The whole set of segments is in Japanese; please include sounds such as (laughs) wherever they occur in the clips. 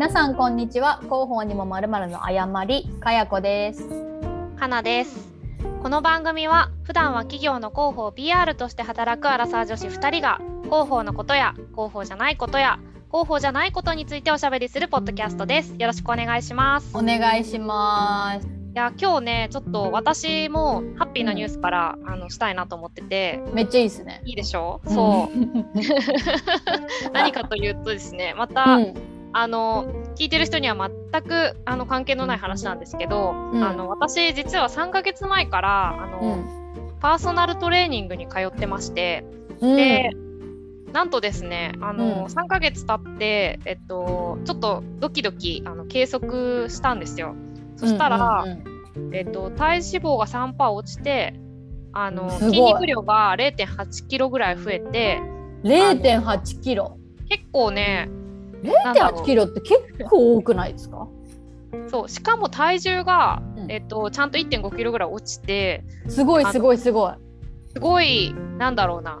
皆さんこんにちは。広報にもまるまるの誤りかやこです。かなです。この番組は普段は企業の広報 PR として働くアラサー女子2人が広報のことや広報じゃないことや広報じゃないことについておしゃべりするポッドキャストです。よろしくお願いします。お願いします。いや今日ねちょっと私もハッピーなニュースからあのしたいなと思ってて。めっちゃいいですね。いいでしょ？うそう。(laughs) (laughs) 何かというとですねまた、うんあの聞いてる人には全くあの関係のない話なんですけど、うん。あの私実は3ヶ月前からあの、パーソナルトレーニングに通ってまして、うん。でなんとですねあの、うん。3ヶ月経って、えっと、ちょっとドキドキあの計測したんですよ。そしたら、うんうんうん。えっと、体脂肪が3%落ちてあの筋肉量が0.8キロぐらい増えて0.8キロ。結構ね0.8うキロって結構多くないですか？そうしかも体重が、うん。えっと、ちゃんと1.5キロぐらい落ちてすごいすごいすごい。すごいなんだろうな。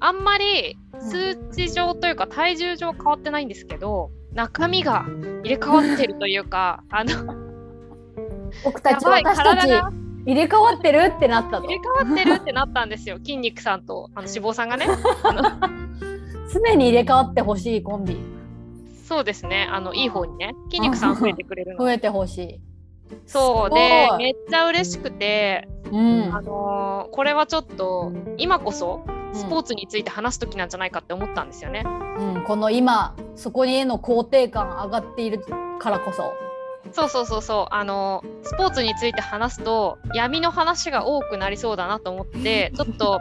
あんまり数値上というか体重上は変わってないんですけど中身が入れ替わってるというかあの (laughs) 僕たち私たち入れ替わってるってなったと。入れ替わってるってなったんですよ (laughs) 筋肉さんとあの脂肪さんがね。(laughs) 常に入れ替わってほしいコンビそうですね。あのいい方にね筋肉さん増えてくれるの。増えてほしい。そう。でめっちゃ嬉しくて、うん。あのーこれはちょっと今こそスポーツについて話す時なんじゃないかって思ったんですよね。うん、この今そこにへの肯定感上がっているからこそ。そうそうそうそう。あのースポーツについて話すと闇の話が多くなりそうだなと思ってちょっと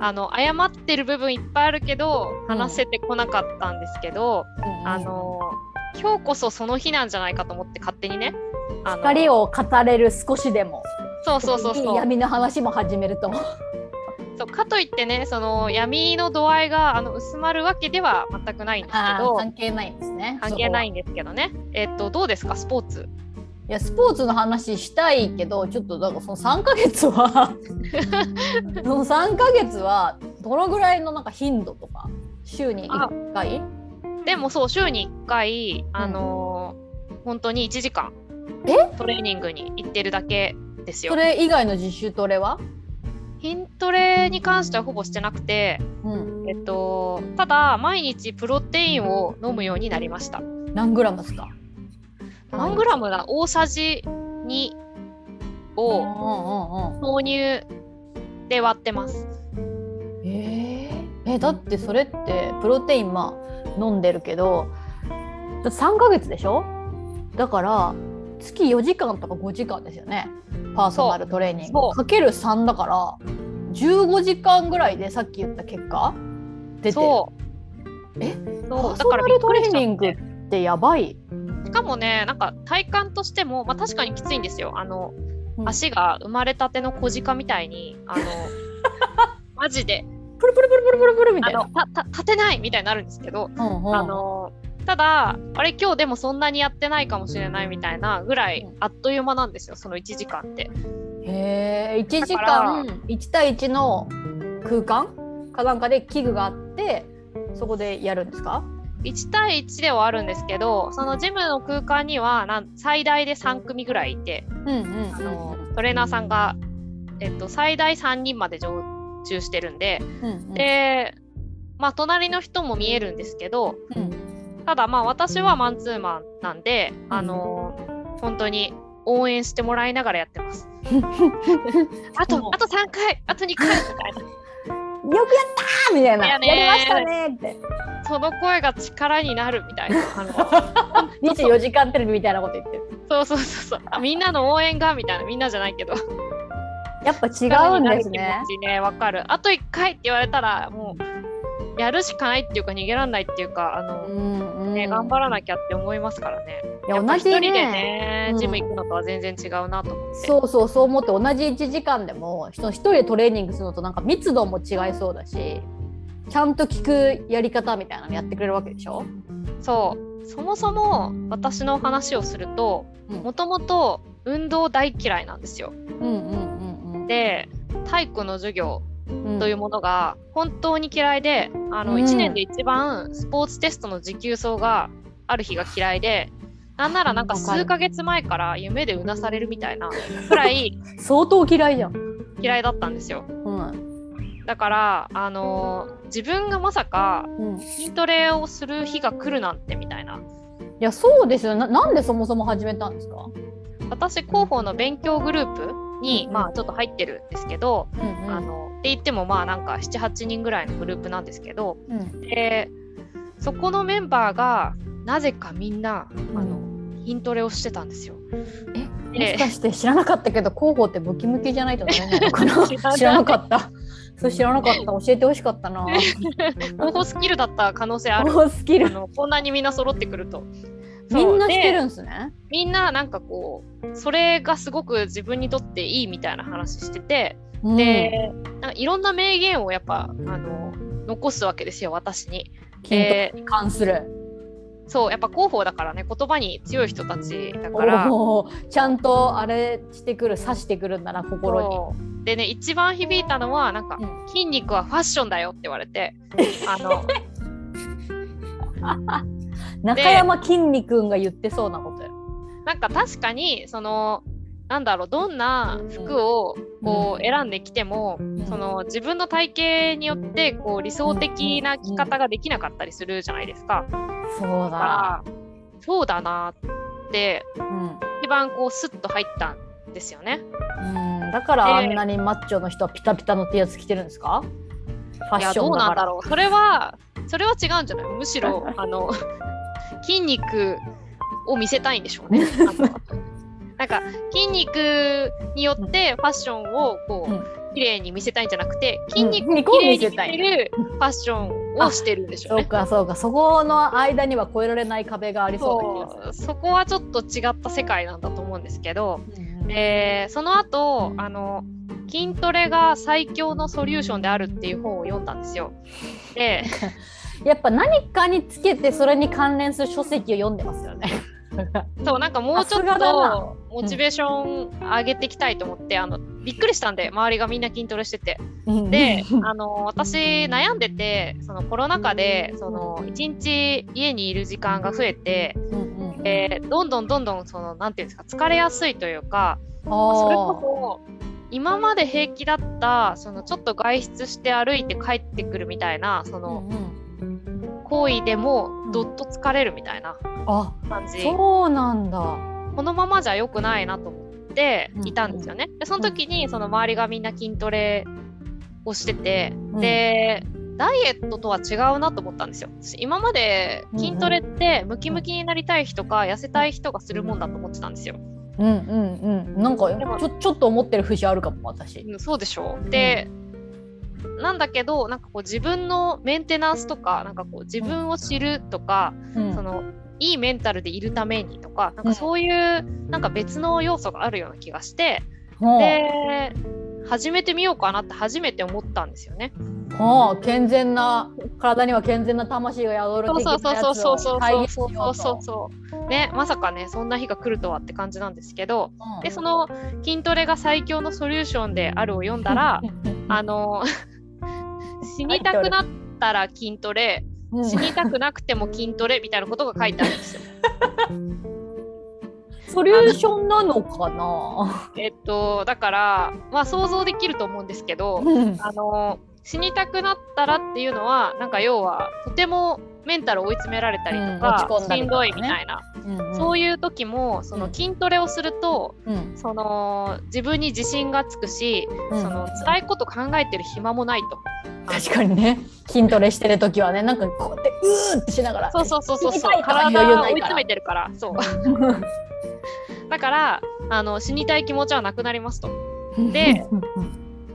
あの謝ってる部分いっぱいあるけど話せてこなかったんですけど、あのー今日こそその日なんじゃないかと思って勝手にね光を語れる少しでも。そうそうそうそう。闇の話も始めるとそうかといってねその闇の度合いがあの薄まるわけでは全くないんですけあどー関係ないんですね。関係ないそんですけどね。えっとどうですかスポーツ？いやスポーツの話したいけどちょっとだからその3ヶ月は (laughs) その3ヶ月はどのぐらいのなんか頻度とか週に1回？でもそう週に1回あのー本当に1時間え？トレーニングに行ってるだけですよ。それ以外の実習トレは、筋トレに関してはほぼしてなくてうん、えっとただ毎日プロテインを飲むようになりました。何グラムですか？何グラムだ大さじ2を豆乳で割ってます。えー、えだってそれってプロテインまあ飲んでるけどだ3ヶ月でしょ？だから月4時間とか5時間ですよね。パーソナルトレーニング。かける3だから15時間ぐらいでさっき言った結果？出てる。そう。え？そう。パーソナルトレーニングってやばい、しかもねなんか体感としても、まあ、確かにきついんですよ。あの、うん。足が生まれたての小鹿みたいにあの (laughs) マジで。プルプルプルプルプルプルみたあいな。のたた立てないみたいになるんですけど、うんうん。あのただあれ今日でもそんなにやってないかもしれないみたいなぐらいうん。あっという間なんですよその1時間って。へえ1時間1対1の空間かなんかで器具があってそこでやるんですか？1対1ではあるんですけどそのジムの空間にはなん最大で3組ぐらいいてうんうんあのトレーナーさんが、えっと、最大3人まで常駐してるんで、うんうん。で、まあ、隣の人も見えるんですけどうん。ただまあ私はマンツーマンなんで、あの本当に応援してもらいながらやってます。あと (laughs) あと3回あと2回みたいな。よくやったーみたいな。やりましたねーって。その声が力になるみたいな。あの (laughs) 24時間テレビみたいなこと言ってる。そうそうそうそう。あみんなの応援がみたいな。みんなじゃないけど。やっぱ違うんですね。力になる気持ちねわかる。あと1回って言われたらもうやるしかないっていうか逃げられないっていうかあの、うんうん。ね、頑張らなきゃって思いますからね。いや同じ一人でねね、うん。ジム行くのとは全然違うなと思って。そうそうそう思って同じ1時間でも人一人でトレーニングするのとなんか密度も違いそうだしちゃんと聞くやり方みたいなのやってくれるわけでしょ？そう。そもそも私の話をするとうん。もともと運動大嫌いなんですよ。うんうんうんうん。で体育の授業うんというものが本当に嫌いであのうん1年で一番スポーツテストの持久走がある日が嫌いでなんならなんか数ヶ月前から夢でうなされるみたいなくらい (laughs) 相当嫌いじゃん。嫌いだったんですようん。だからあのー自分がまさか筋トレをする日が来るなんてみたいなやそうですよな。なんでそもそも始めたんですか？私広報の勉強グループに、うんまあちょっと入ってるんですけど、うんうん。あのって言ってもまあなんか78人ぐらいのグループなんですけどうん。でそこのメンバーがなぜかみんなうん。あの筋トレをしてたんですよ。もしかして知らなかったけど広報ってムキムキじゃないとダメなの？(laughs) かな知らなかった。それ知らなかった。教えてほしかったな。(laughs) 広報スキルだった可能性ある。広報スキル。あのこんなにみんな揃ってくると。みんなしてるんすね。みんななんかこうそれがすごく自分にとっていいみたいな話してて、うん。でなんかいろんな名言をやっぱあの残すわけですよ私に。筋トレに関する、そうやっぱ広報だからね言葉に強い人たちだから。ちゃんとあれしてくる刺してくるんだな心に。でね一番響いたのはなんか、うん。筋肉はファッションだよって言われてあの (laughs) 中山きんに君が言ってそうなことや。なんか確かにそのなんだろうどんな服をこう選んできても、ん。その自分の体型によってこう理想的な着方ができなかったりするじゃないですか。そうだ。そうだなってうん。一番こうスッと入ったんですよね。うん。だからあんなにマッチョの人はピタピタの T シャツ着てるんですか？ファッションだから。なんだろう。それはそれは違うんじゃない？むしろあの筋肉を見せたいんでしょうね。(laughs) なんか筋肉によってファッションをこう、うん綺麗に見せたいんじゃなくて筋肉うんを綺麗に見せるファッションをしてるんでしょうそうね。かそうかそこの間には越えられない壁がありそうそこはちょっと違った世界なんだと思うんですけど、る、うんでその後あの筋トレが最強のソリューションであるっていう本を読んだんですよ。で (laughs) やっぱ何かにつけてそれに関連する書籍を読んでますよね。(laughs) そうなんかもうちょっとモチベーション上げていきたいと思って、あのびっくりしたんで周りがみんな筋トレしてて。で (laughs) あの私悩んでてそのコロナ禍でその一日家にいる時間が増えて、うんうん。でどんどんどんどんそのなんていうんですか疲れやすいというかあそれーこそ今まで平気だったそのちょっと外出して歩いて帰ってくるみたいなそのうんうん行為でもどっと疲れるみたいなあ感じ、そうなんだ。このままじゃ良くないなと思っていたんですよね。でその時にその周りがみんな筋トレをしてて、でダイエットとは違うなと思ったんですよ。私今まで筋トレってムキムキになりたい人か痩せたい人がするもんだと思ってたんですよ。うんうんうんなんかちょちょっと思ってる節あるかも私。うんそうでしょう。で、なんだけどなんかこう自分のメンテナンスとかなんかこう自分を知るとか、うん。そのいいメンタルでいるためにとかなんうん。かそういうなんか別の要素があるような気がして、はで始めてみようかなって初めて思ったんですよね。あはあ健全な体には健全な魂が宿るそう的なそうそうやつをそうそう体そうそうそう。ねまさかねそんな日が来るとはって感じなんですけどうん。でその筋トレが最強のソリューションであるを読んだら (laughs) あの死にたくなったら筋トレうん死にたくなくても筋トレみたいなことが書いてあるんですよ。(laughs) ソリューションなのかな？えっとだからまあ想像できると思うんですけどうんあの死にたくなったらっていうのはなんか要はとてもメンタル追い詰められたりとか、うんしんどいみたいな、うんそういう時もその筋トレをすると、うん。その自分に自信がつくし、うん。その辛いこと考えてる暇もないと。確かにね。筋トレしてる時はねなんかこうやってうーってしながらそうそうそうそうそう。体を追い詰めてるからそう。(laughs) だからあの死にたい気持ちはなくなりますと。で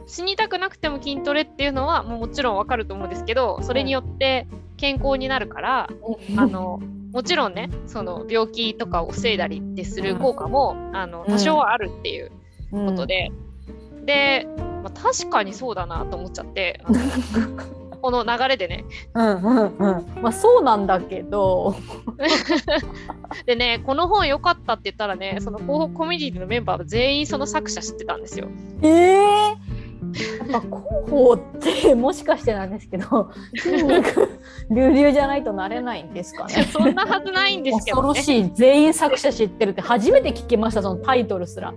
死にたくなくても筋トレっていうのはもうもちろんわかると思うんですけどそれによって健康になるからあのもちろんねその病気とかを防いだりってする効果もあの多少はあるっていうこことで、で、まあ、確かにそうだなと思っちゃって (laughs) この流れでね。うんうんうん。まあそうなんだけど。(laughs) でねこの本良かったって言ったらねその広報コミュニティのメンバーは全員その作者知ってたんですよ。えー、やっぱ広報ってもしかしてなんですけど筋肉隆々じゃないとなれないんですかね。(laughs) そんなはずないんですけど、ね、恐ろしい全員作者知ってるって初めて聞きましたそのタイトルすら。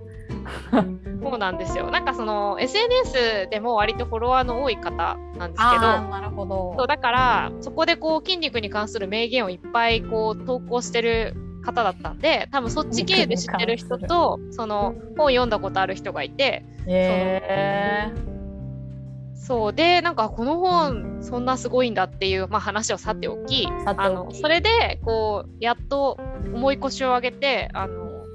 そうなんですよ。なんかその SNS でも割とフォロワーの多い方なんですけど、なるほどそうだからそこでこう筋肉に関する名言をいっぱいこう投稿してる方だったんで多分そっち経由で知ってる人とその本読んだことある人がいて、へそう。でなんかこの本そんなすごいんだっていう、まあ、話をさておきあのそれでこうやっと重い腰を上げてあの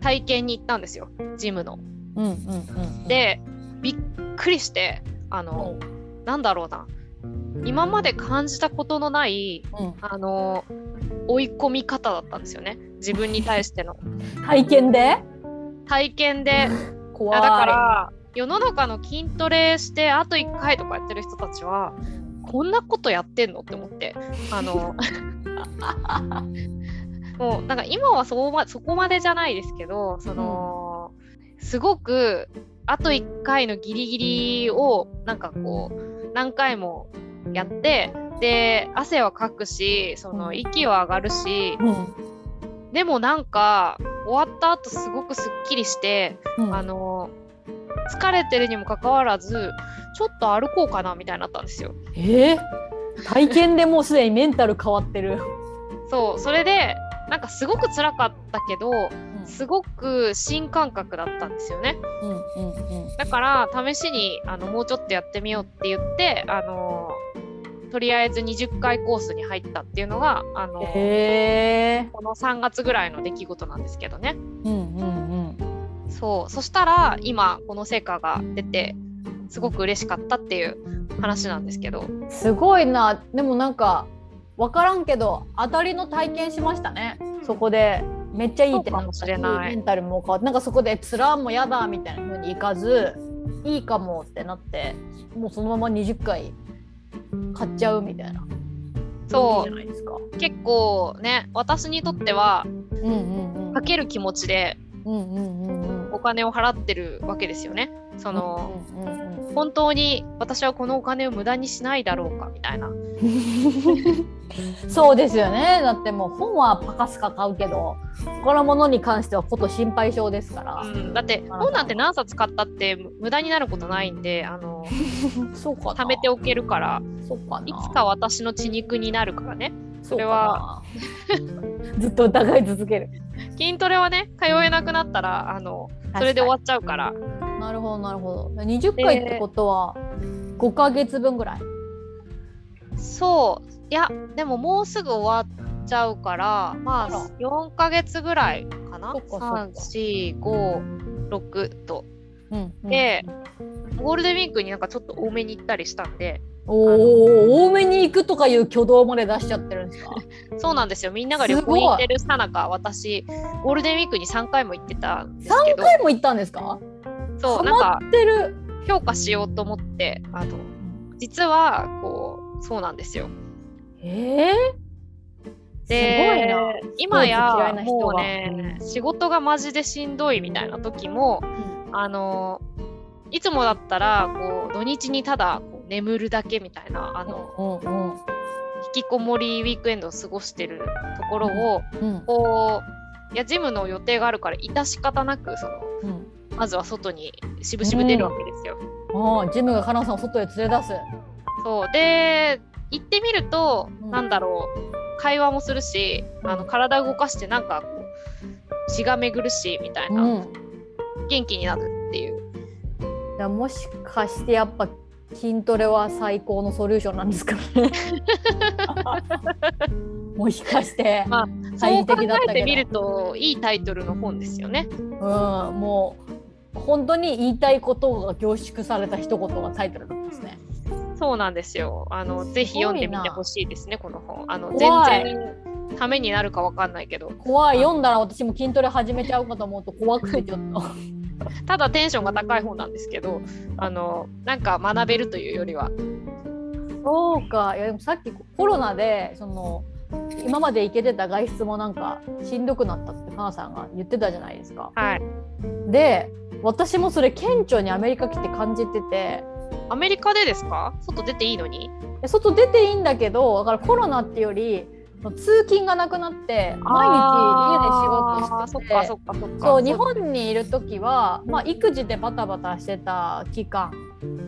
体験に行ったんですよジムの。うんうんうん、でびっくりしてあの、なんだろうな今まで感じたことのない、うん。あの追い込み方だったんですよね。自分に対しての。(laughs) 体験で？体験で。怖い。だから世の中の筋トレしてあと1回とかやってる人たちはこんなことやってんのって思って。あの (laughs) もうなんか今はそこまそこまでじゃないですけどその、すごくあと1回のギリギリをなんかこう何回もやってで汗はかくしその息は上がるしうんでもなんか終わった後すごくすっきりしてうんあの疲れてるにもかかわらずちょっと歩こうかなみたいになったんですよ。えー？体験でもうすでにメンタル変わってる。そうそれでなんかすごく辛かったけどすごく新感覚だったんですよね。うんうんうんだから試しにあのもうちょっとやってみようって言ってあのとりあえず20回コースに入ったっていうのがあの、この3月ぐらいの出来事なんですけどね。うんうんそうそしたら今この成果が出てすごく嬉しかったっていう話なんですけどうん。すごいな。でもなんか分からんけど当たりの体験しましたね。そこでめっちゃいいってなったしれないメンタルも変わってなんかそこでつらもやだみたいな風にいかずいいかもってなってもうそのまま20回買っちゃうみたいな。そういいじゃないですか。結構ね私にとってはうんうんうん。かける気持ちでうんうんうんうん。お金を払ってるわけですよね。その、うんうんうん本当に私はこのお金を無駄にしないだろうかみたいな。そうですよね。だってもう本はパカスカ買うけど他のものに関してはこと心配性ですから、うん、だって本なんて何冊買ったって無駄になることないんであの (laughs) そうかな。貯めておけるからそうかな。いつか私の血肉になるからね。それは。ずっと疑い続ける。筋トレはね通えなくなったらあのそれで終わっちゃうからなるほどなるほど。20回ってことは5ヶ月分ぐらい、そう。いやでももうすぐ終わっちゃうからまあら。あ4ヶ月ぐらいかな？そっかそっか。3456と。うんうんでゴールデンウィークになんかちょっと多めに行ったりしたんで。おお多めに行くとかいう挙動まで出しちゃってるんですか？(laughs) そうなんですよ。みんなが旅行に行ってるさなか私ゴールデンウィークに3回も行ってたんですけ3ど回も行ったんですか？そうなんか行ってる。評価しようと思ってあの実はこうそうなんですよ。えー、すごいでな。今スポーツ嫌やいな人が。もうね仕事がマジでしんどいみたいな時もあのいつもだったらこう土日にただこう眠るだけみたいなあのうんうん引きこもりウィークエンドを過ごしてるところを、うん。こういやジムの予定があるから致し方なくそのうんまずは外にしぶしぶ出るわけですよ。ああジムがカナさんを外へ連れ出す。そうで行ってみると、うんなんだろう会話もするしあの体動かしてなんかこう血が巡るしみたいな、うん。元気になるっていう。じゃあもしかしてやっぱ筋トレは最高のソリューションなんですかね。(laughs) もしかして、まあそう考えてみるといいタイトルの本ですよね。うん、もう本当に言いたいことが凝縮された一言がタイトルなんですね。そうなんですよ。あのぜひ読んでみてほしいですねこの本。あの全然ためになるかわかんないけど、怖い読んだら私も筋トレ始めちゃうかと思うと怖くてちょっと。(laughs) ただテンションが高い本なんですけど、あのなんか学べるというよりは、そうかいやでもさっきコロナでその今まで行けてた外出もなんかしんどくなったって花さんが言ってたじゃないですか。はい。で私もそれ顕著にアメリカ来て感じててアメリカでですか？外出ていいのに？え外出ていいんだけどだからコロナっていうより通勤がなくなって毎日家で仕事しててあーそっかそっかそっか。そう日本にいる時は、まあ、育児でバタバタしてた期間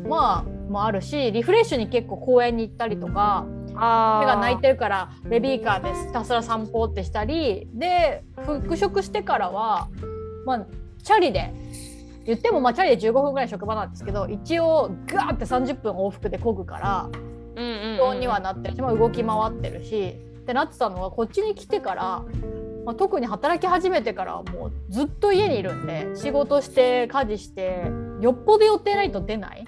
まあもあるしリフレッシュに結構公園に行ったりとか手が泣いてるからベビーカーでひたすら散歩ってしたりで復職してからは、まあ、チャリで言ってもまあチャリで15分ぐらい職場なんですけど一応ガーって30分往復で漕ぐからうんうんうん。運動にはなってるし、まあ、動き回ってるしってなってたのがこっちに来てから、まあ、特に働き始めてからはもうずっと家にいるんで仕事して家事してよっぽど予定ないと出ない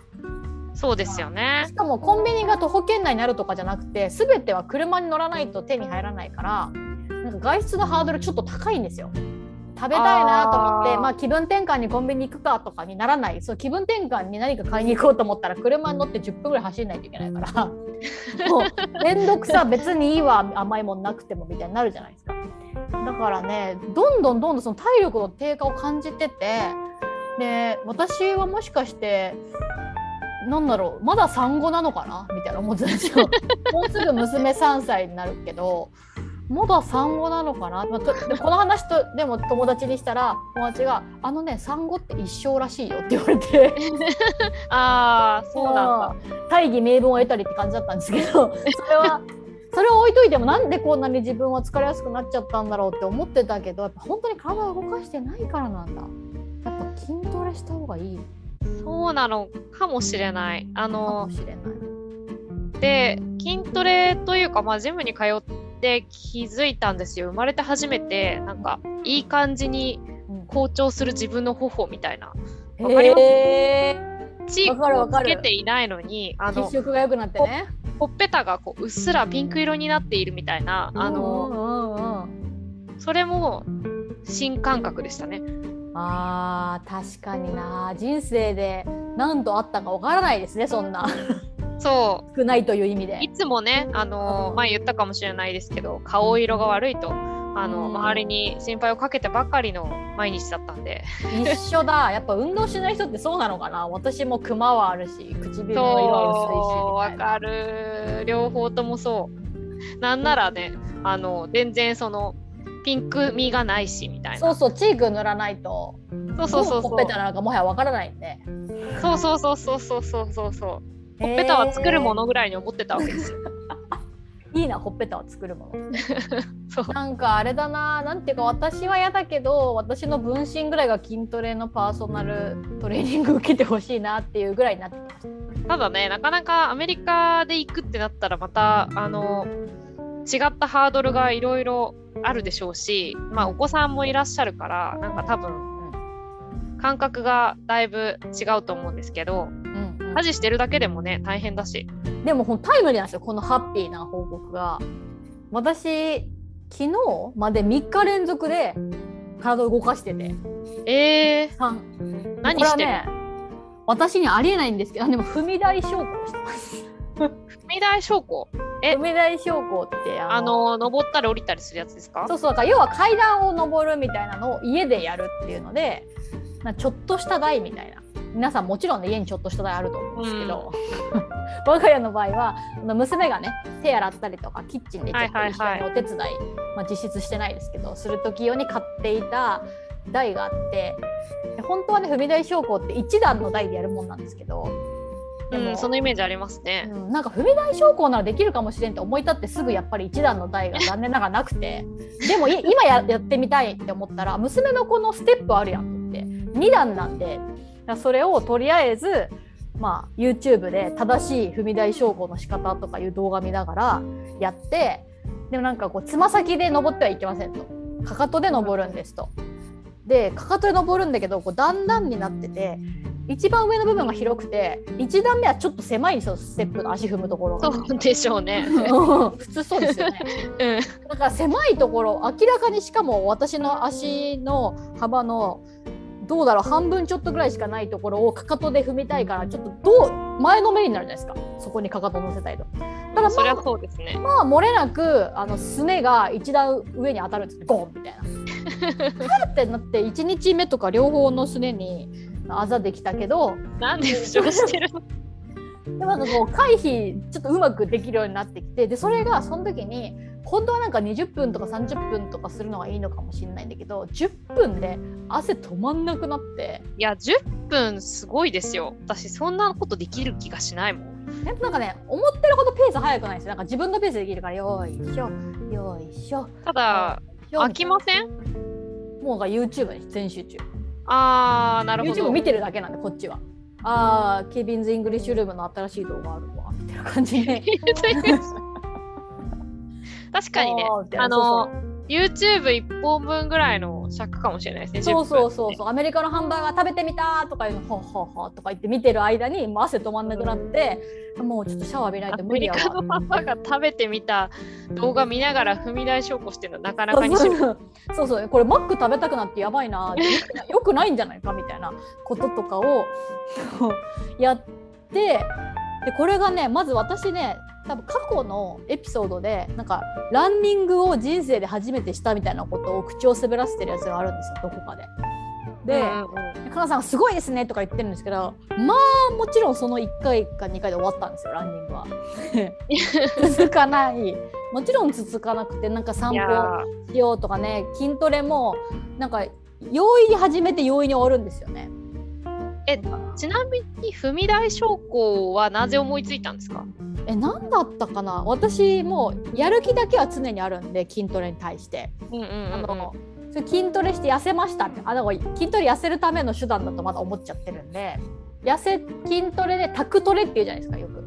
そうですよねし。かもコンビニが徒歩圏内になるとかじゃなくて全ては車に乗らないと手に入らないからなんか外出のハードルちょっと高いんですよ。食べたいなと思ってまあ、気分転換にコンビニ行くかとかにならないそう気分転換に何か買いに行こうと思ったら車に乗って10分ぐらい走んないといけないから (laughs) もう面倒くさ別にいいわ甘いもんなくてもみたいになるじゃないですか。だからねどんどんどんどんその体力の低下を感じててで私はもしかしてなんだろうまだ産後なのかな？みたいな思ってたんですよ。(laughs) もうすぐ娘3歳になるけどまだ産後なのかな、まあ、とでこの話とでも友達にしたら友達が「あのね産後って一生らしいよ」って言われて。(laughs) ああそうなんだ。大義名分を得たりって感じだったんですけど (laughs) それはそれを置いといてもなんでこんなに自分は疲れやすくなっちゃったんだろうって思ってたけどやっぱ本当に体を動かしてないからなんだ。やっぱ筋トレした方がいいそうなのかもしれない。あかの。で筋トレというかまあジムに通って気づいたんですよ。生まれて初めてなんかいい感じにうん好調する自分の頬みたいな。わかりますへチークをつけていないのにあのー血色が良くなってね。ほっぺたがこううっすらピンク色になっているみたいなあのそれも新感覚でしたね。あー確かにな。人生で何度あったかわからないですねそんな。そ少ないという意味で。ういつもねあのうん。前言ったかもしれないですけど顔色が悪いとあのうん。周りに心配をかけてばかりの毎日だったんで。一緒だ。(laughs) やっぱ運動しない人ってそうなのかな。私もクマはあるし唇の色は薄いしわかる。両方ともそう。なんならねあの全然そのピンク味がないしみたいな。そうそうチーク塗らないと。そうそうそうそう。ほっぺたなのかもはやわからないんでそうそうそうそうそうそうそう。そうほっぺたは作るものぐらいに思ってたわけですよ。(laughs) いいなほっぺたを作るもの。(laughs) そう。なんかあれだななんていうか私は嫌だけど私の分身ぐらいが筋トレのパーソナルトレーニング受けてほしいなっていうぐらいになってきました。ただねなかなかアメリカで行くってなったらまたあの違ったハードルがいろいろあるでしょうし、まあ、お子さんもいらっしゃるからなんか多分感覚がだいぶ違うと思うんですけどうんうん。家事してるだけでもね大変だし。でもタイムリーなんですよこのハッピーな報告が。私昨日まで3日連続で体を動かしてて。えー、さん。何してる、これはね私にありえないんですけどでも踏み台昇降してます踏み台昇降え？踏み台昇降ってあの登ったり降りたりするやつですか？そうそうだから要は階段を登るみたいなのを家でやるっていうのでなちょっとした台みたいな。皆さんもちろんね家にちょっとした台あると思うんですけど、(laughs) 我が家の場合はあの娘がね手洗ったりとかキッチンでちょっとはいはいはい。一緒にお手伝い、まあ、実質してないですけどする時用に買っていた台があってで本当はね踏み台昇降って1段の台でやるもんなんですけどうん、そのイメージありますね。うん、なんか踏み台昇降ならできるかもしれんって思い立ってすぐやっぱり一段の台が残念ながらなくて。でもい今ややってみたいって思ったら娘のこのステップあるやんって2段なんでそれをとりあえず、まあ、YouTube で正しい踏み台昇降の仕方とかいう動画見ながらやってでもなんかこうつま先で登ってはいけませんと。かかとで登るんですと。でかかとで登るんだけどこう段々になってて一番上の部分が広くて1段目はちょっと狭いんですよステップの足踏むところが。そうでしょうね。うん普通そうですよね。うん、だから狭いところ明らかにしかも私の足の幅のどうだろう半分ちょっとぐらいしかないところをかかとで踏みたいからちょっとどう前のめりになるじゃないですかそこにかかと乗せたいと。ただそりゃまあそうですね。まあ漏れなくあのすねが一段上に当たるんですゴンみたいな。(laughs) はってなって1日目とか両方のすねにあざできたけど。なんで負傷してるの？でもなんかこう回避ちょっとうまくできるようになってきてでそれがその時に本当はなんか20分とか30分とかするのがいいのかもしれないんだけど10分で汗止まんなくなって。いや、10分すごいですよ。私、そんなことできる気がしないもん。やっぱなんかね思ってるほどペース速くないんですよ。なんか自分のペースでできるからよーいしょよーいしょただ、よ飽きません？もうが YouTube に全集中あー、なるほ YouTube ど。見てるだけなんでこっちは。あー Kevin's English Room の新しい動画あるわみたいな感じで。(laughs) 確かにね。あーみたい、な。あの、YouTube 一本分ぐらいの尺かもしれないですね。そうそう10分そう。そうアメリカのハンバーガー食べてみたとかいうのほうほうほうとか言って見てる間にもう汗止まんなくなってもうちょっとシャワー浴びないアと無理やメリカのわハンバーガー食べてみた動画見ながら踏み台証拠してるのなかなかにしそう。そうそう。これマック食べたくなってやばいなよくないんじゃないかみたいなこととかをやってでこれがねまず私ね多分過去のエピソードでなんかランニングを人生で初めてしたみたいなことを口を滑らせてるやつがあるんですよどこかで。で、うんうんうんかなさんがすごいですねとか言ってるんですけどまあもちろんその1回か2回で終わったんですよランニングは。続かないもちろん続かなくてなんか散歩しようとかね筋トレもなんか容易に始めて容易に終わるんですよね。ーちなみに踏み台昇降はなぜ思いついたんですか？え何だったかな？私もうやる気だけは常にあるんで筋トレに対して。うんうんうんうん。あの筋トレして痩せましたって。あだから筋トレ痩せるための手段だとまだ思っちゃってるんで。痩せ筋トレでタクトレっていうじゃないですかよく。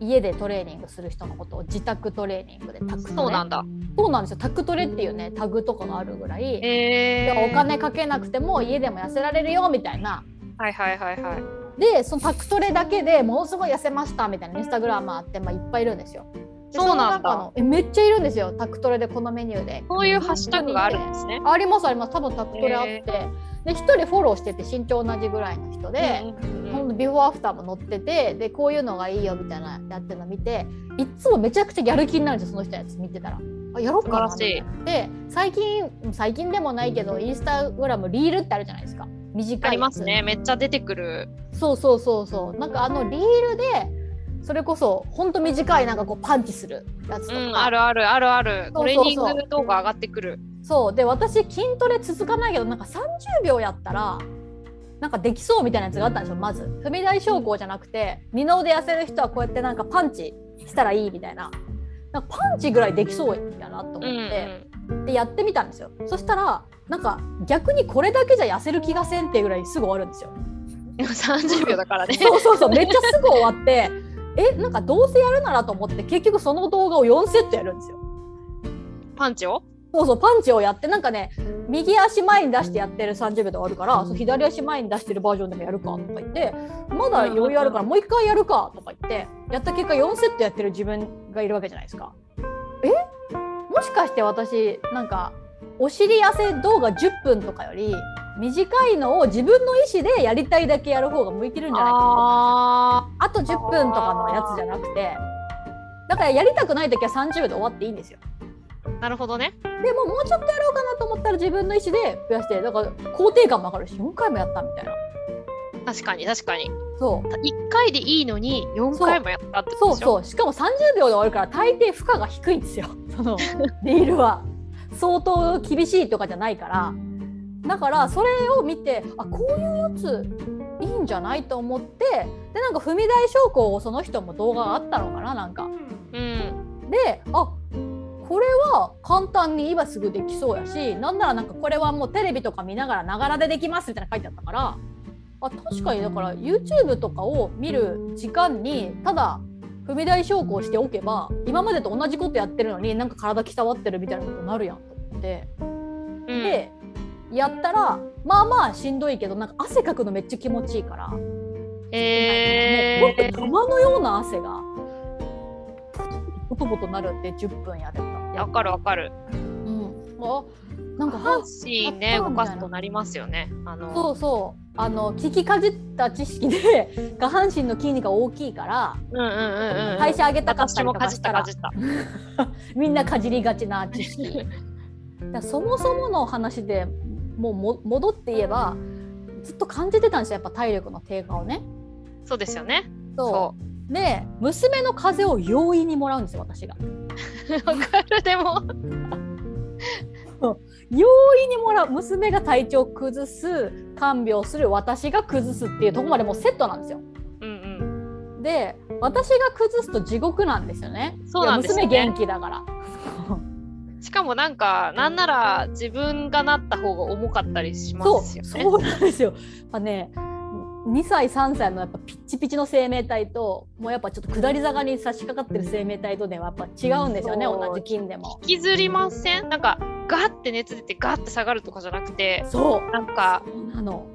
家でトレーニングする人のことを自宅トレーニングでタクトレ。そうなんだ。そうなんですよ。タクトレっていうねタグとかがあるぐらい、えー、お金かけなくても家でも痩せられるよみたいなはいはいはいはい。でそのタクトレだけでものすごい痩せましたみたいなインスタグラマーって、まあ、いっぱいいるんですよ。でそうなんだえめっちゃいるんですよタクトレでこのメニューで。そういうハッシュタグがあるんですね。ありますあります多分タクトレあって、で1人フォローしてて身長同じぐらいの人で、ほんとビフォーアフターも載っててでこういうのがいいよみたいなやってるの見ていっつもめちゃくちゃやる気になるんですよその人のやつ見てたら。あやろうかなで最近最近でもないけどインスタグラムリールってあるじゃないですか短い。ありますね。めっちゃ出てくる。そうそうそうそう。なんかあのリールでそれこそほんと短いなんかこうパンチするやつとか、うん、あるあるあるある。そうそうそう。トレーニング動画上がってくる。そう。で私筋トレ続かないけどなんか30秒やったらなんかできそうみたいなやつがあったんですよまず。踏み台昇降じゃなくて二の腕痩せる人はこうやってなんかパンチしたらいいみたいな。なんかパンチぐらいできそうやなと思っうんうん。て、でやってみたんですよ。そしたらなんか逆にこれだけじゃ痩せる気がせんっていうぐらいすぐ終わるんですよ。でも30秒だからね。そうそうそう。めっちゃすぐ終わってえなんかどうせやるならと思って結局その動画を4セットやるんですよ。パンチを？そうそうパンチをやってなんかね右足前に出してやってる30秒で終わるからそう左足前に出してるバージョンでもやるかとか言ってまだ余裕あるからもう一回やるかとか言ってやった結果4セットやってる自分がいるわけじゃないですか。え？もしかして私なんかお尻痩せ動画10分とかより短いのを自分の意思でやりたいだけやる方が向いてるんじゃないかああと10分とかのやつじゃなくてだからやりたくない時は30秒で終わっていいんですよ。ーなるほどね。でももうちょっとやろうかなと思ったら自分の意思で増やしてだから肯定感も上がるし4回もやったみたいな確かに確かに。そう。1回でいいのに4回もやったってことでしょ？そうそうしかも30秒で終わるから大抵負荷が低いんですよ。(laughs) そのリールは。相当厳しいとかじゃないから。だからそれを見てあこういうやついいんじゃないと思ってでなんか踏み台昇降をその人も動画があったのかななんか。うん。であこれは簡単に今すぐできそうやしなんならなんかこれはもうテレビとか見ながらながらでできますみたいなの書いてあったからあ確かにだから YouTube とかを見る時間にただ踏み台昇降しておけば今までと同じことやってるのになんか体鍛わってるみたいなことになるやんと思って。うん、でやったらまあまあしんどいけどなんか汗かくのめっちゃ気持ちいいから、もうえほんと玉のような汗がポトポトなるって10分やれた。ー、わかるわかる。うん、あなんか半身ね動かすとなりますよね。あのそうそうあの聞きかじった知識で (laughs) 下半身の筋肉が大きいからうんうんうんうん。代謝上げたかったりとかしたら。(laughs) みんなかじりがちな知識だそもそもの話でもうも戻って言えばずっと感じてたんですよやっぱ体力の低下をね。そうですよね。そそうで娘の風邪を容易にもらうんですよ私が。う。(laughs) わかるでも。容易にもらう娘が体調崩す看病する私が崩すっていうところまでもうセットなんですよ。うんうん。で私が崩すと地獄なんですよね。そうなんですよね娘元気だから。(laughs) しかもなんかなんなら自分がなった方が重かったりしまそうすよね。そうなんですよ。やっぱね2歳3歳のやっぱピッチピチの生命体ともうやっぱちょっと下り坂に差し掛かってる生命体とではやっぱ違うんですよね同じ菌でも。引きずりません？なんかガッて熱出てガッて下がるとかじゃなくてそうなんかそうなの。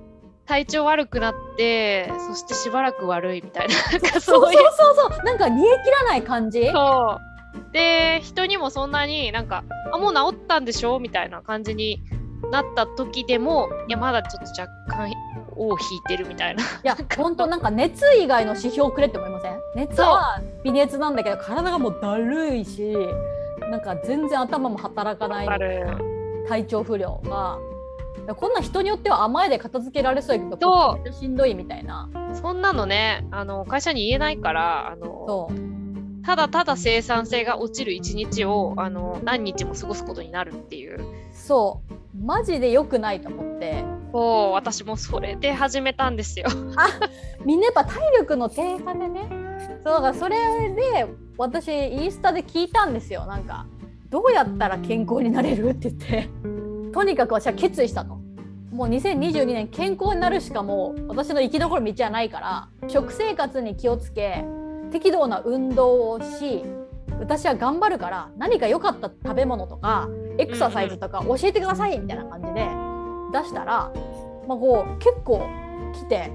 体調悪くなってそしてしばらく悪いみたいな (laughs) なんかそうそうそういうそうそうなんか煮え切らない感じ？そうで人にもそんなになんか「あもう治ったんでしょ?」みたいな感じになった時でもいやまだちょっと若干尾を引いてるみたいな。いや本当なんか熱以外の指標くれって思いません？熱は微熱なんだけど体がもうだるいしなんか全然頭も働かない。体調不良が。こんな人によっては甘えで片付けられそうやけどしんどいみたいな。そんなのねあの会社に言えないからあのそう。ただただ生産性が落ちる一日をあの何日も過ごすことになるっていう。そうマジで良くないと思って。そう私もそれで始めたんですよ。みんなやっぱ体力の低下でね。そうだからそれで私インスタで聞いたんですよ。なんかどうやったら健康になれるって言って。とにかく私は決意したと。もう2022年健康になるしかもう私の生き残る道はないから食生活に気をつけ適度な運動をし私は頑張るから何か良かった食べ物とかエクササイズとか教えてくださいみたいな感じで出したら、まあ、こう結構来て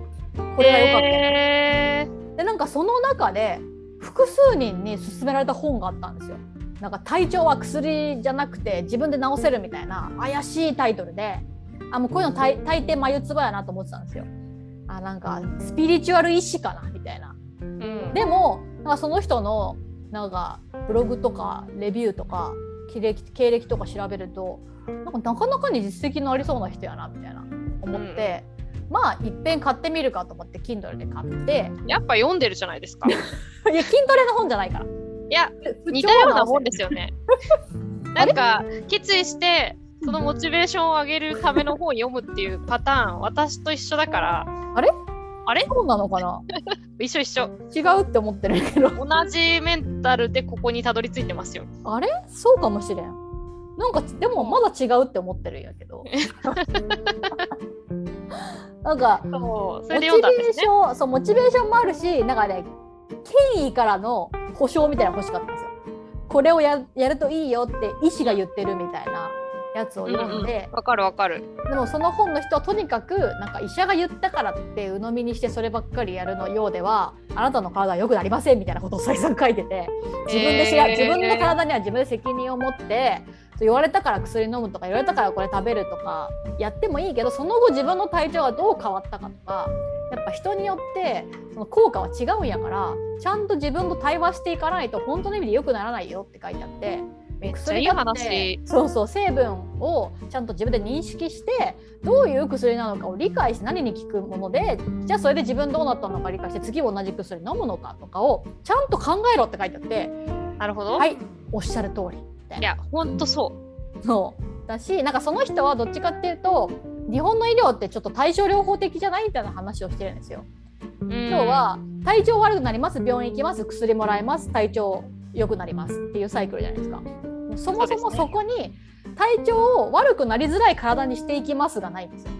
これが良かったよえでなんかその中で複数人に勧められた本があったんですよ。なんか体調は薬じゃなくて自分で治せるみたいな怪しいタイトルであもうこういうの大大抵眉唾やなと思ってたんですよ。あなんかスピリチュアル医師かなみたいな。ーうん、でもなんかその人のなんかブログとかレビューとか経歴経歴とか調べるとなんかなかなかに実績のありそうな人やなみたいな思って、まあいっぺん買ってみるかと思って Kindle で買ってやっぱ読んでるじゃないですか。い (laughs) いや筋トレの本じゃないから。や不調似たようなもんでですよね。(laughs) なんか決意してそのモチベーションを上げるための本を読むっていうパターン私と一緒だからあれ？あれそうなのかな？一緒一緒。違うって思ってるけど。同じメンタルでここにたどり着いてますよ。あれ？そうかもしれん。なんかでもまだ違うって思ってるんやけど。(laughs) なんかそうそれでモチベー読んだんですね。ションそうモチベーションもあるしなんかね権威からの保証みたいなの欲しかったんですよ。これをややるといいよって医師が言ってるみたいなやつを読んで、わかるわかる。でもその本の人はとにかくなんか医者が言ったからって鵜呑みにしてそればっかりやるのようではあなたの体は良くなりませんみたいなことを再三書いてて自分でえー自分の体には自分で責任を持って言われたから薬飲むとか言われたからこれ食べるとかやってもいいけどその後自分の体調がどう変わったかとかやっぱ人によってその効果は違うんやからちゃんと自分と対話していかないと本当の意味で良くならないよって書いてあって。めっちゃいい話。そうそう成分をちゃんと自分で認識してどういう薬なのかを理解して何に効くものでじゃあそれで自分どうなったのか理解して次同じ薬飲むのかとかをちゃんと考えろって書いてあってなるほど。、はいいおっしゃる通りいなやほんとそう。そうだしなんかその人はどっちかっていうと日本の医療ってちょっと対症療法的じゃないみたいな話をしてるんですよ。今今日は体調悪くなります病院行きます薬もらいます体調良くなりますっていうサイクルじゃないですか。そもそもそこに体調を悪くなりづらい体にしていきますがないんですよ。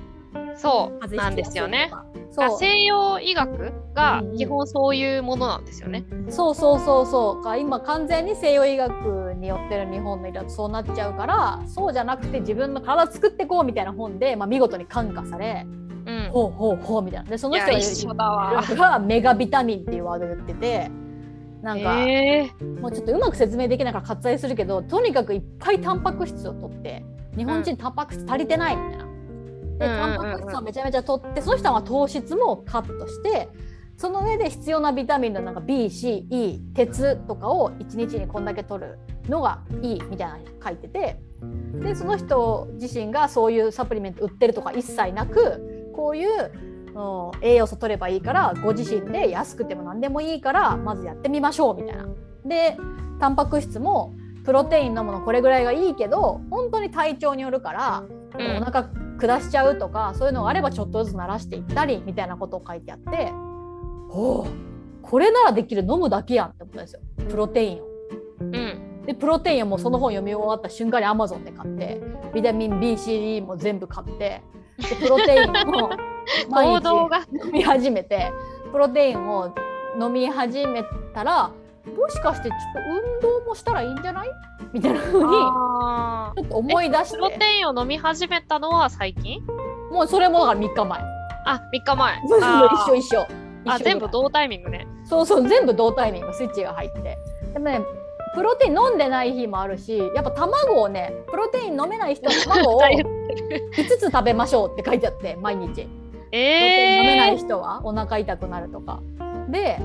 そうなんですよね。。そう西洋医学が基本そういうものなんですよね。そうそうそうそうか今完全に西洋医学によってる日本の医療ってそうなっちゃうからそうじゃなくて自分の体作ってこうみたいな本で、まあ、見事に感化されうん。ほうほうほうみたいなでその人がメガビタミンっていうワードを言っててなんか、えもうちょっとうまく説明できないから割愛するけどとにかくいっぱいタンパク質を取って日本人タンパク質足りてないみたいな。でタンパク質をめちゃめちゃ取ってその人は糖質もカットしてその上で必要なビタミンのなんか BCE 鉄とかを1日にこんだけ取るのがいいみたいなの書いててでその人自身がそういうサプリメント売ってるとか一切なくこういううん栄養素取ればいいからご自身で安くても何でもいいからまずやってみましょうみたいな。でタンパク質もプロテイン飲むのこれぐらいがいいけど本当に体調によるから、うんお腹下しちゃうとかそういうのがあればちょっとずつ慣らしていったりみたいなことを書いてあってほうこれならできる飲むだけやんって思ったんですよプロテインを。うんでプロテインをもうその本読み終わった瞬間に Amazon で買ってビタミン BCD も全部買ってでプロテインも毎行動日が。飲み始めてプロテインを飲み始めたらもしかしてちょっと運動もしたらいいんじゃない？みたいな風にあー。ちょっと思い出しプロてテインを飲み始めたのは最近？もうそれもだから3日前。あ3日前。一緒一緒。あ全部同タイミングね。そうそう全部同タイミングスイッチが入って。でもねプロテイン飲んでない日もあるしやっぱ卵をねプロテイン飲めない人は卵をダイエッ5つ食べましょうって書いてあって毎日え飲めないー、人はお腹痛くなるとか。で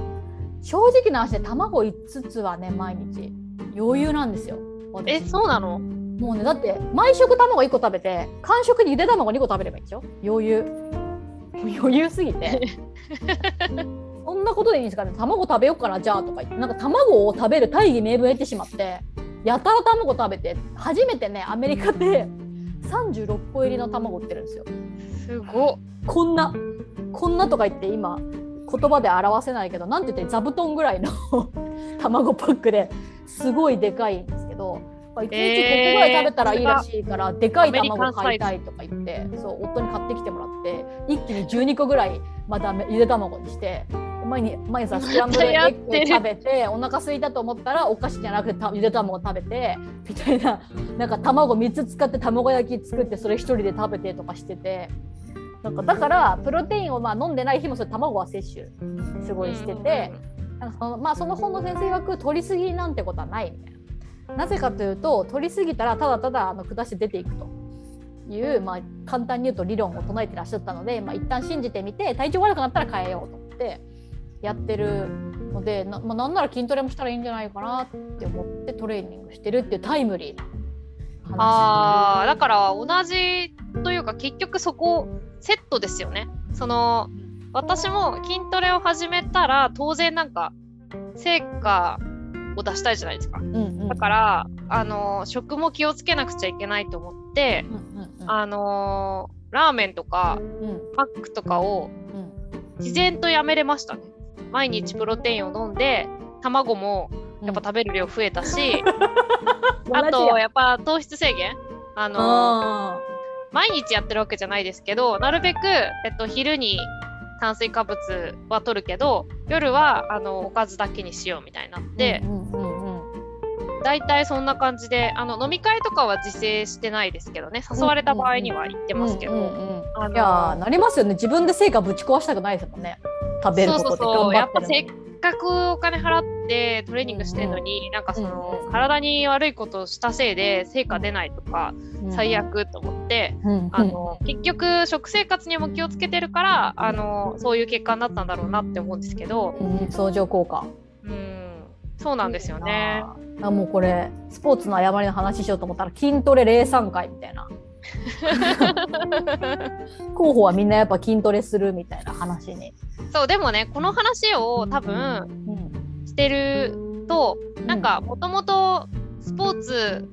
正直な話で卵5つはね毎日。余裕なんですよ。私。えそうなの？もうねだって毎食卵1個食べて間食にゆで卵2個食べればいいんでしょ？余裕。余裕すぎて。(laughs) そんなことでいいんですかね。卵食べようかなじゃあとか言って。なんか卵を食べる大義名分を得てしまってやたら卵食べて初めてねアメリカで36個入りの卵売ってるんですよすごっ。こんなこんなとか言って今言葉で表せないけどなんて言って座布団ぐらいの (laughs) 卵パックですごいでかいんですけど、まあ、1日5個ぐらい食べたらいいらしいから、でかい卵買いたいとか言ってそう夫に買ってきてもらって一気に12個ぐらいまたゆで卵にして毎日毎朝スクランブルエッグ食べてお腹空いたと思ったらお菓子じゃなくてたゆで卵食べてみたいな。なんか卵3つ使って卵焼き作ってそれ1人で食べてとかしてて。なんかだからプロテインをまあ飲んでない日もそれ卵は摂取すごいしてて、なんかそのまあ、その本の先生曰く取りすぎなんてことはないみたいな。なぜかというと取りすぎたらただただあの下して出ていくと。いう、まあ、簡単に言うと理論を唱えてらっしゃったので、まあ、一旦信じてみて体調悪くなったら変えようと思ってやってるのでな,、まあ、なんなら筋トレもしたらいいんじゃないかなって思ってトレーニングしてるっていうタイムリーな話。あーだから同じというか結局そこセットですよね。その私も筋トレを始めたら当然なんか成果を出したいじゃないですか。うんうんだからあの食も気をつけなくちゃいけないと思ってうんうんうんあのラーメンとかうん。マックとかをうん。自然とやめれましたね毎日プロテインを飲んで卵もやっぱ食べる量増えたし、あ (laughs) 同じや。とやっぱ糖質制限。あのあ毎日やってるわけじゃないですけどなるべく、えっと、昼に炭水化物は取るけど夜はあのおかずだけにしようみたいになっーて、うんうんうんうん大体そんな感じであの飲み会とかは自制してないですけどね誘われた場合には行ってますけど、いやーなりますよね。自分で成果ぶち壊したくないですもんね食べることでそうそうそう。やっぱせっ頑張ってるかくお金払ってトレーニングしてるのに、なんかその、うん。体に悪いことをしたせいで成果出ないとか、のに最悪と思って、うん。うん。あの結局食生活にも気をつけてるからあのそういう結果になったんだろうなって思うんですけど、うん。相乗効果。うん、そうなんですよね。あもうこれスポーツの誤りの話しようと思ったら筋トレ03回みたいな (laughs) 候補はみんなやっぱ筋トレするみたいな話に、そうでもねこの話を多分うんしてるとなんかもともとスポーツ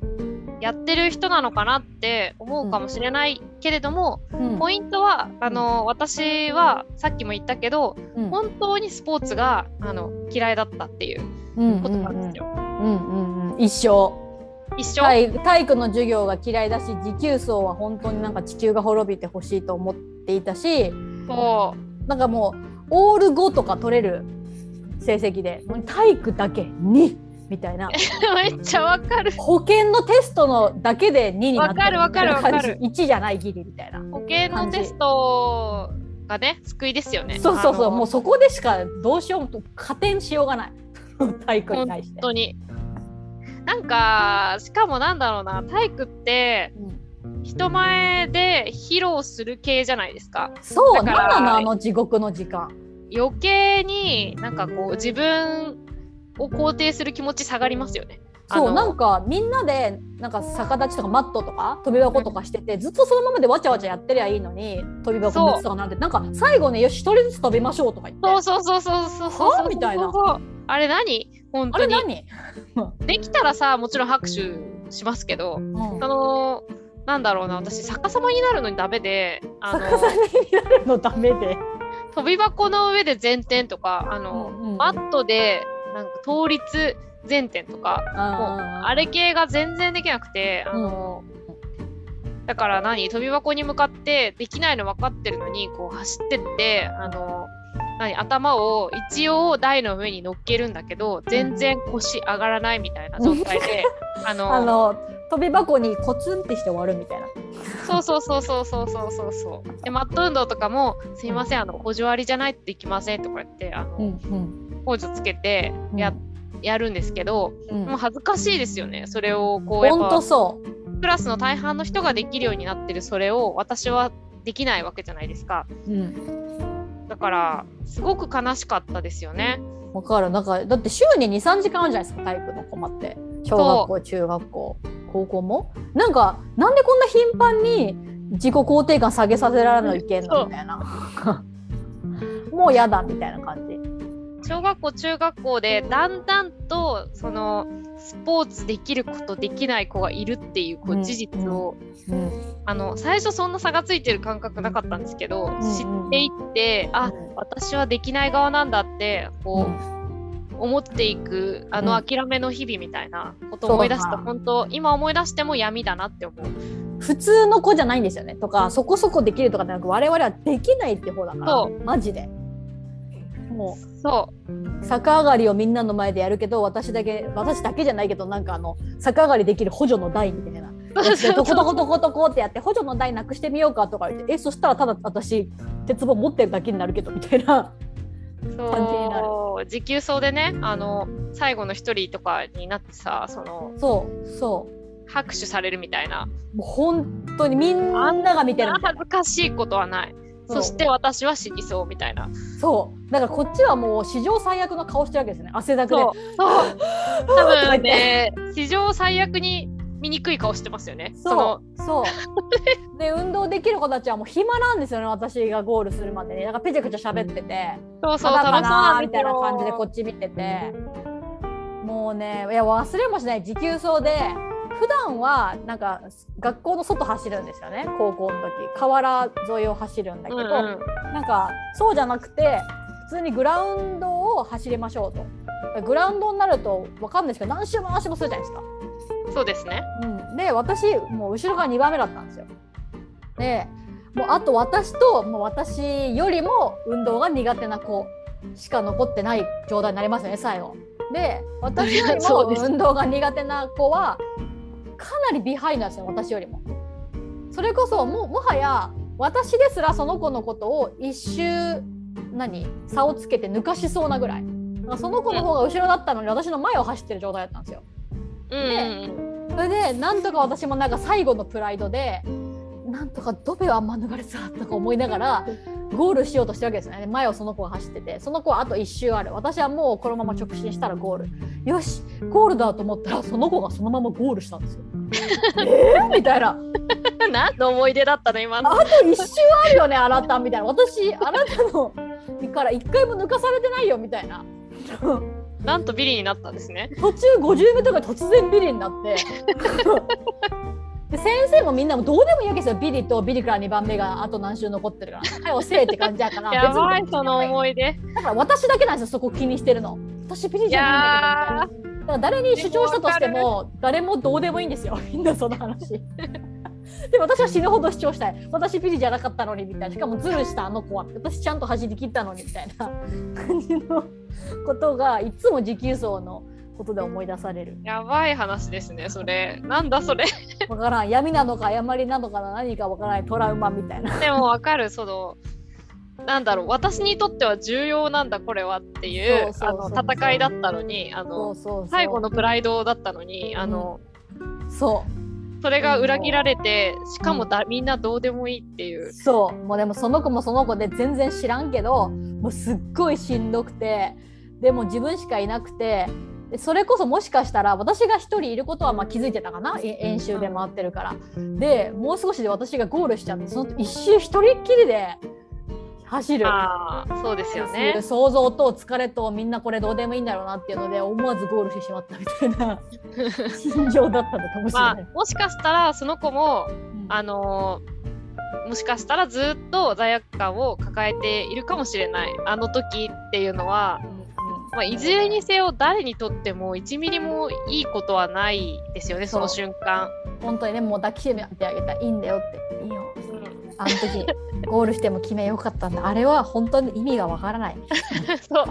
やってる人なのかなって思うかもしれないけれども、うん。ポイントはあの私はさっきも言ったけどうん。本当にスポーツがあの嫌いだったっていううんことなんですよ。うんうんうん。一緒一緒、体体育の授業が嫌いだし持久走は本当になんか地球が滅びてほしいと思っていたしそう。なんかもうオール5とか取れる成績で体育だけ2みたいな。(laughs) めっちゃわかる。保険のテストのだけで2になってわかるわかるわかる。みたいな感じ。1じゃないギリみたいな。保険のテストがね救いですよね。そうそうそう。あのもうそこでしかどうしようも加点しようがない。(laughs) 体育に対して。本当に。なんかしかもなんだろうな体育って人前で披露する系じゃないですか。そうなんなの？あの地獄の時間。余計になんかこう自分を肯定する気持ち下がりますよね。そうなんかみんなでなんか逆立ちとかマットとか飛び箱とかしてて、ずっとそのままでわちゃわちゃやってりゃいいのに飛び箱そう。3つとかなんてなんか最後ねよし一人ずつ飛びましょうとか言って。そうそうそうそうそうそう。は？みたいな。あれ何？本当に。あれ何、(laughs) できたらさもちろん拍手しますけどうん。あのなんだろうな私逆さまになるのにダメであの逆さになるのダメで。飛び箱の上で前転とかあの、うんうんマットでなんか倒立前転とかもうあれ系が全然できなくてあの、だから何？飛び箱に向かってできないの分かってるのにこう走ってってあの何頭を一応台の上に乗っけるんだけど全然腰上がらないみたいな状態で (laughs) あのあの飛び箱にコツンってして終わるみたいな。そうそうそうそうそうそうそう。そうでマット運動とかも「すいませんあの補助ありじゃないとできません」とか言ってあの、うん補助つけてうん。や,、やるんですけどうん。もう恥ずかしいですよねそれをこうやっ本ぱ当そう。クラスの大半の人ができるようになってるそれを私はできないわけじゃないですか。うんだからすごく悲しかったですよね。わかる。なんかだって週に23時間あるじゃないですか体育のコマって。小学校中学校高校も。なんかなんでこんな頻繁に自己肯定感下げさせられるのいけんのみたいな。(laughs) もうやだみたいな感じ小学校中学校でだんだんとそのスポーツできることできない子がいるっていうこう事実を、うん。あの最初そんな差がついてる感覚なかったんですけど、ん。知っていってあうん。私はできない側なんだってこう、うん。思っていくあうん。の諦めの日々みたいなことを思い出すとそうだ本当今思い出しても闇だなって思う。普通の子じゃないんですよね。とかそこそこできるとかじゃなく我々はできないって方だからそマジでもそう。逆上がりをみんなの前でやるけど私だけ私だけじゃないけどなんかあの逆上がりできる補助の台みたいな。(laughs) トコトコトコトコってやって補助の台なくしてみようかとか言ってえそしたらただ私鉄棒持ってるだけになるけどみたいな。感じになる。持久走でねあの最後の一人とかになってさそのそうそ拍手されるみたいな。うもう本当にみんなが見てるみたい恥ずかしいことはないそして私は死にそうみたいな。なそう。だからこっちはもう史上最悪の顔してるわけですよね。汗だくで。そう。(laughs) 多分ね史上最悪に醜い顔してますよね。そう。そう。で運動できる子たちはもう暇なんですよね。私がゴールするまでに。なんかペチャクチャ喋ってて。そうそうただか楽しそうみたいな感じでこっち見てて。もうねいや忘れもしない。持久走で普段はなんか学校の外走るんですよね高校の時河原沿いを走るんだけど、うんうんなんかそうじゃなくて普通にグラウンドを走りましょうとグラウンドになると分かんないですけど何周も何周もするじゃないですか。そうですねうん、で私もう後ろが2番目だったんですよ。でもうあと私ともう私よりも運動が苦手な子しか残ってない状態になりますよね最後。で私よりも (laughs) 運動が苦手な子はかなりビハインドなんですよ私よりも。それこそもうもはや私ですらその子のことを一周何差をつけて抜かしそうなぐらい。その子の方が後ろだったのに私の前を走ってる状態だったんですよ。うんうんうんそれでなんとか私もなんか最後のプライドでなんとかドベはあんま逃れたとか思いながらゴールしようとしてるわけですよね。前をその子が走っててその子はあと1周ある。私はもうこのまま直進したらゴール。よしゴールだと思ったらその子がそのままゴールしたんですよ。(laughs) えー、みたいな。何の思い出だったの今の。あと1周あるよねあなたみたいな。私あなたのから1回も抜かされてないよみたいな。なんとビリになったんですね。途中50メートルが突然ビリになってで先生もみんなもどうでもいいわけですよ。ビリとビリから2番目があと何週残ってるから。はいおせえって感じやから。やばいその思い出。だから私だけなんですよそこ気にしてるの。私ビリじゃないんだけど。だから誰に主張したとしても誰もどうでもいいんですよ。みんなその話。で私は死ぬほど主張したい。私ビリじゃなかったのにみたいな。しかもズルしたあの子は。私ちゃんと走り切ったのにみたいな。感じのことがいつも持久走のことで思い出される。やばい話ですねそれ。なんだそれ。わからん。闇なのか誤りなのか何かわからないトラウマみたいな。でもわかるそのなんだろう私にとっては重要なんだこれはっていう戦いだったのにあその最後のプライドだったのにあの、そう。プそれが裏切られてしかもだみんなどうでもいいっていう。そう。もうでもその子もその子で全然知らんけどもうすっごいしんどくてでも自分しかいなくてでそれこそもしかしたら私が一人いることはまあ気づいてたかな。え演習で回ってるから。でもう少しで私がゴールしちゃってその一周一人っきりで走る。そうですよね。想像と疲れとみんなこれどうでもいいんだろうなっていうので思わずゴールしてしまったみたいな。(laughs) 心情だったのかもしれない。まあ、もしかしたらその子もうん。あのーもしかしたらずっと罪悪感を抱えているかもしれない。あの時っていうのは、まあ、いずれにせよ誰にとっても1ミリもいいことはないですよねその瞬間。本当にねもう抱きしめてあげたらいいんだよっていいよう。ん。あの時 (laughs) ゴールしても決めよかったんだ。あれは本当に意味がわからない。(laughs) そう。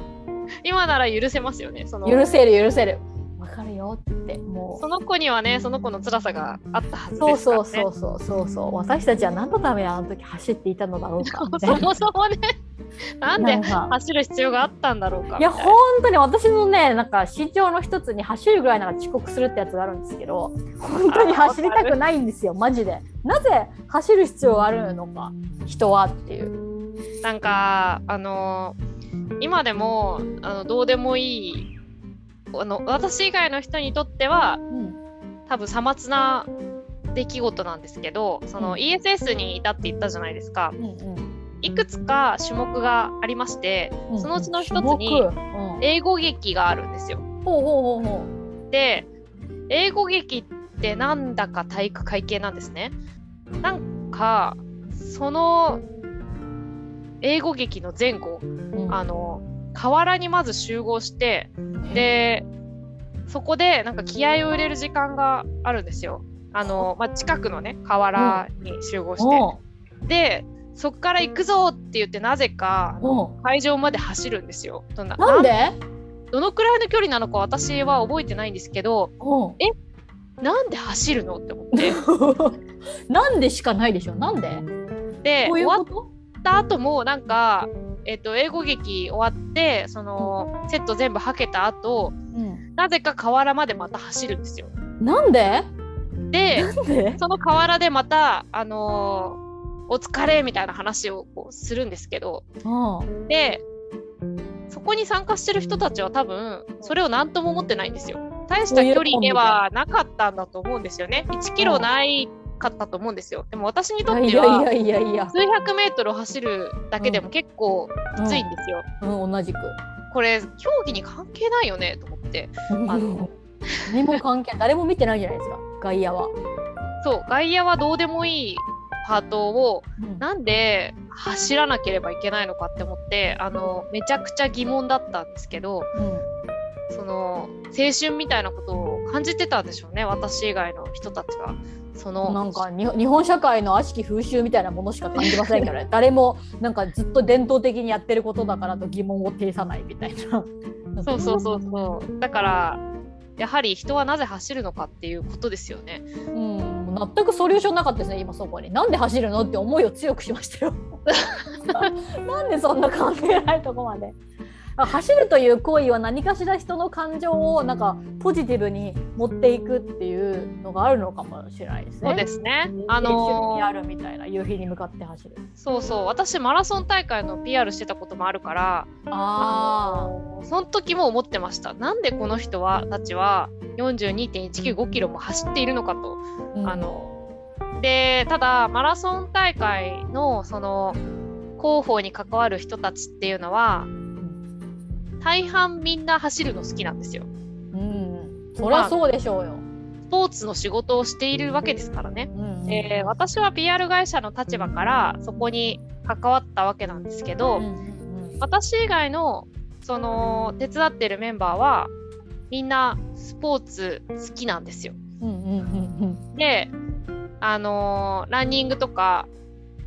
今なら許せますよねその。許せる許せるわかるよってもその子にはねその子の辛さがあったはずですから、ね、そうそうそうそうそう。私たちは何のためにあの時走っていたのだろうかみたいな。(laughs) そもそもね。なんで走る必要があったんだろうかいや本当に私のねなんか身長の一つに走るぐらいなら遅刻するってやつがあるんですけど本当に走りたくないんですよマジで。なぜ走る必要があるのか人はっていう。なんかあの今でもあのどうでもいいあの私以外の人にとってはうん多分さまつな出来事なんですけどそのうん。ESS にいたって言ったじゃないですか。うんいくつか種目がありましてうんそのうちの一つにうん。英語劇があるんですよ。ほうほうほうほう。で英語劇ってなんだか体育会系なんですね。なんかその英語劇の前後うん。あの河原にまず集合してでそこでなんか気合を入れる時間があるんですよ。あのまあ、近くのね河原に集合して、おうでそこから行くぞって言ってなぜか会場まで走るんですよ。どななんで？どのくらいの距離なのか私は覚えてないんですけどおうなんで走るのって思って。(laughs) なんでしかないでしょ？なんで？で終わった後もなんか、えっと英語劇終わってそのセット全部はけた後うんなぜか河原までまた走るんですよ。なんで？でその河原でまた、あのーお疲れみたいな話をこうするんですけどうんでそこに参加してる人たちは多分それを何とも思ってないんですよ。大した距離ではなかったんだと思うんですよね。1キロないかったと思うんですよ。でも私にとってはいやいやいやいや数百メートル走るだけでも結構きついんですよ。うん、うん、同じくこれ競技に関係ないよねと思って。あ (laughs) の何も関係誰も見てないじゃないですか外野は、そう外野はどうでもいいパートをうんなんで走らなければいけないのかって思ってあのめちゃくちゃ疑問だったんですけどその青春みたいなことを感じてたんでしょうね私以外の人たちが。そのなんかに日本社会の悪しき風習みたいなものしか感じませんけどね。(laughs) 誰もなんかずっと伝統的にやってることだからと疑問を呈さないみたいな。そうそうそうそう。だからやはり人はなぜ走るのかっていうことですよね。うん。全くソリューションなかったですね今そこに。なんで走るのって思いを強くしましたよ。(laughs) なんでそんな関係ないとこまで走るという行為は何かしら人の感情をなんかポジティブに持っていくっていうのがあるのかもしれないですね。そうですね。ああののやるみたいな夕日に向かって走る。そうそう私マラソン大会の PR してたこともあるからあのその時も思ってましたなんでこの人はたちは42.195キロも走っているのかと。あ、あのでただマラソン大会のその広報に関わる人たちっていうのは大半みんな走るの好きなんですよ。うん、そりゃそうでしょうよ。スポーツの仕事をしているわけですからね。うんえー私は PR 会社の立場からそこに関わったわけなんですけど、うんうん私以外のその手伝ってるメンバーはみんなスポーツ好きなんですよ。うんうんうんで、あのーランニングとか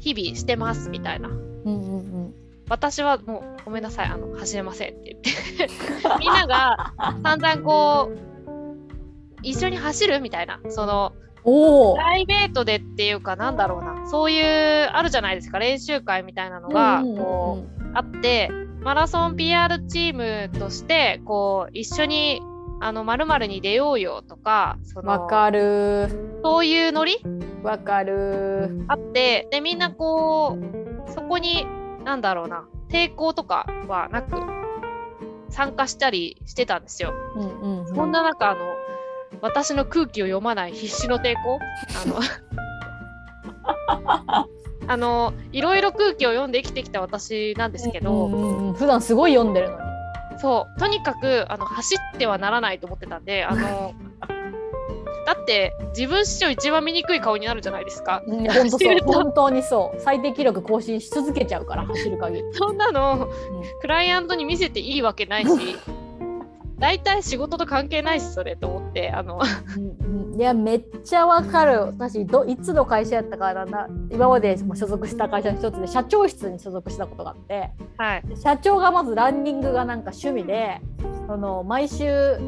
日々してますみたいな。うんうんうん私はもうごめんなさいあの走れませんって言って。(laughs) みんなが散々こう一緒に走るみたいなそのプ。ライベートでっていうかなんだろうな。そういうあるじゃないですか練習会みたいなのがこうあってマラソン PR チームとしてこう一緒にあの〇〇に出ようよとかそのわかる。そういうノリわかる。あってでみんなこうそこになんだろうな。抵抗とかはなく参加したりしてたんですよ。うんうん、うん、そんな中あの私の空気を読まない必死の抵抗。あの (laughs) あのいろいろ空気を読んで生きてきた私なんですけど、うんうんうん、普段すごい読んでるのに。そう。とにかくあの走ってはならないと思ってたんであのだって自分史上一番見い顔になるじゃないですか。本当そう本当にそう。最低記録更新し続けちゃうから走る限り。そんなの、うん、クライアントに見せていいわけないし大体仕事と関係ないしそれと思ってあの。いやめっちゃわかる。私どいつの会社やったかな。んだ今まで所属した会社の一つで社長室に所属したことがあって、はい、社長がまずランニングがなんか趣味でその毎週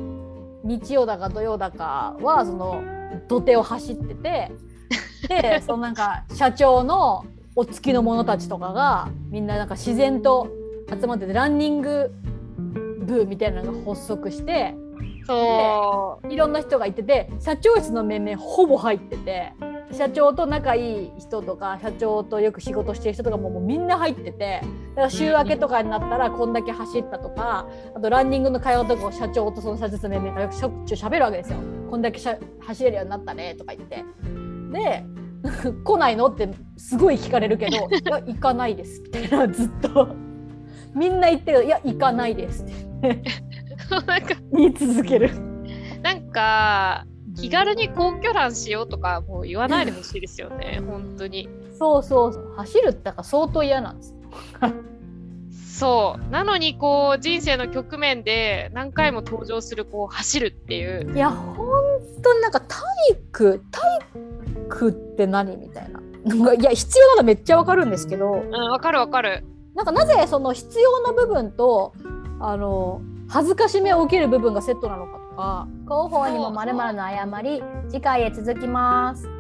日曜だか土曜だかはその土手を走っててで (laughs) そのなんか社長のお付きの者たちとかがみんななんか自然と集まっててランニング部みたいなのが発足してそう。いろんな人がいてて社長室の面々ほぼ入ってて社長と仲いい人とか社長とよく仕事してる人とかももうみんな入っててだから週明けとかになったらこんだけ走ったとかあとランニングの会話とかを社長とその社長室の面々がよくしょっちゅう喋るわけですよ。こんだけ走れるようになったねとか言って。で (laughs) 来ないのってすごい聞かれるけど「(laughs) いや行かないです」みたいなずっとみんな言ってる「いや行かないです」って (laughs) 言い続ける。なんか気軽に皇居欄しようとかもう言わないでほしいですよね本当に。そうそう走るってか相当嫌なんです。そう。なのにこう人生の局面で何回も登場するこう走るっていう。いや本当になんか体育体育って何みたいないや必要なのめっちゃわかるんですけど。うんわかるわかる。なんかなぜその必要な部分とあの恥ずかしめを受ける部分がセットなのか広報にもまるの誤り次回へ続きます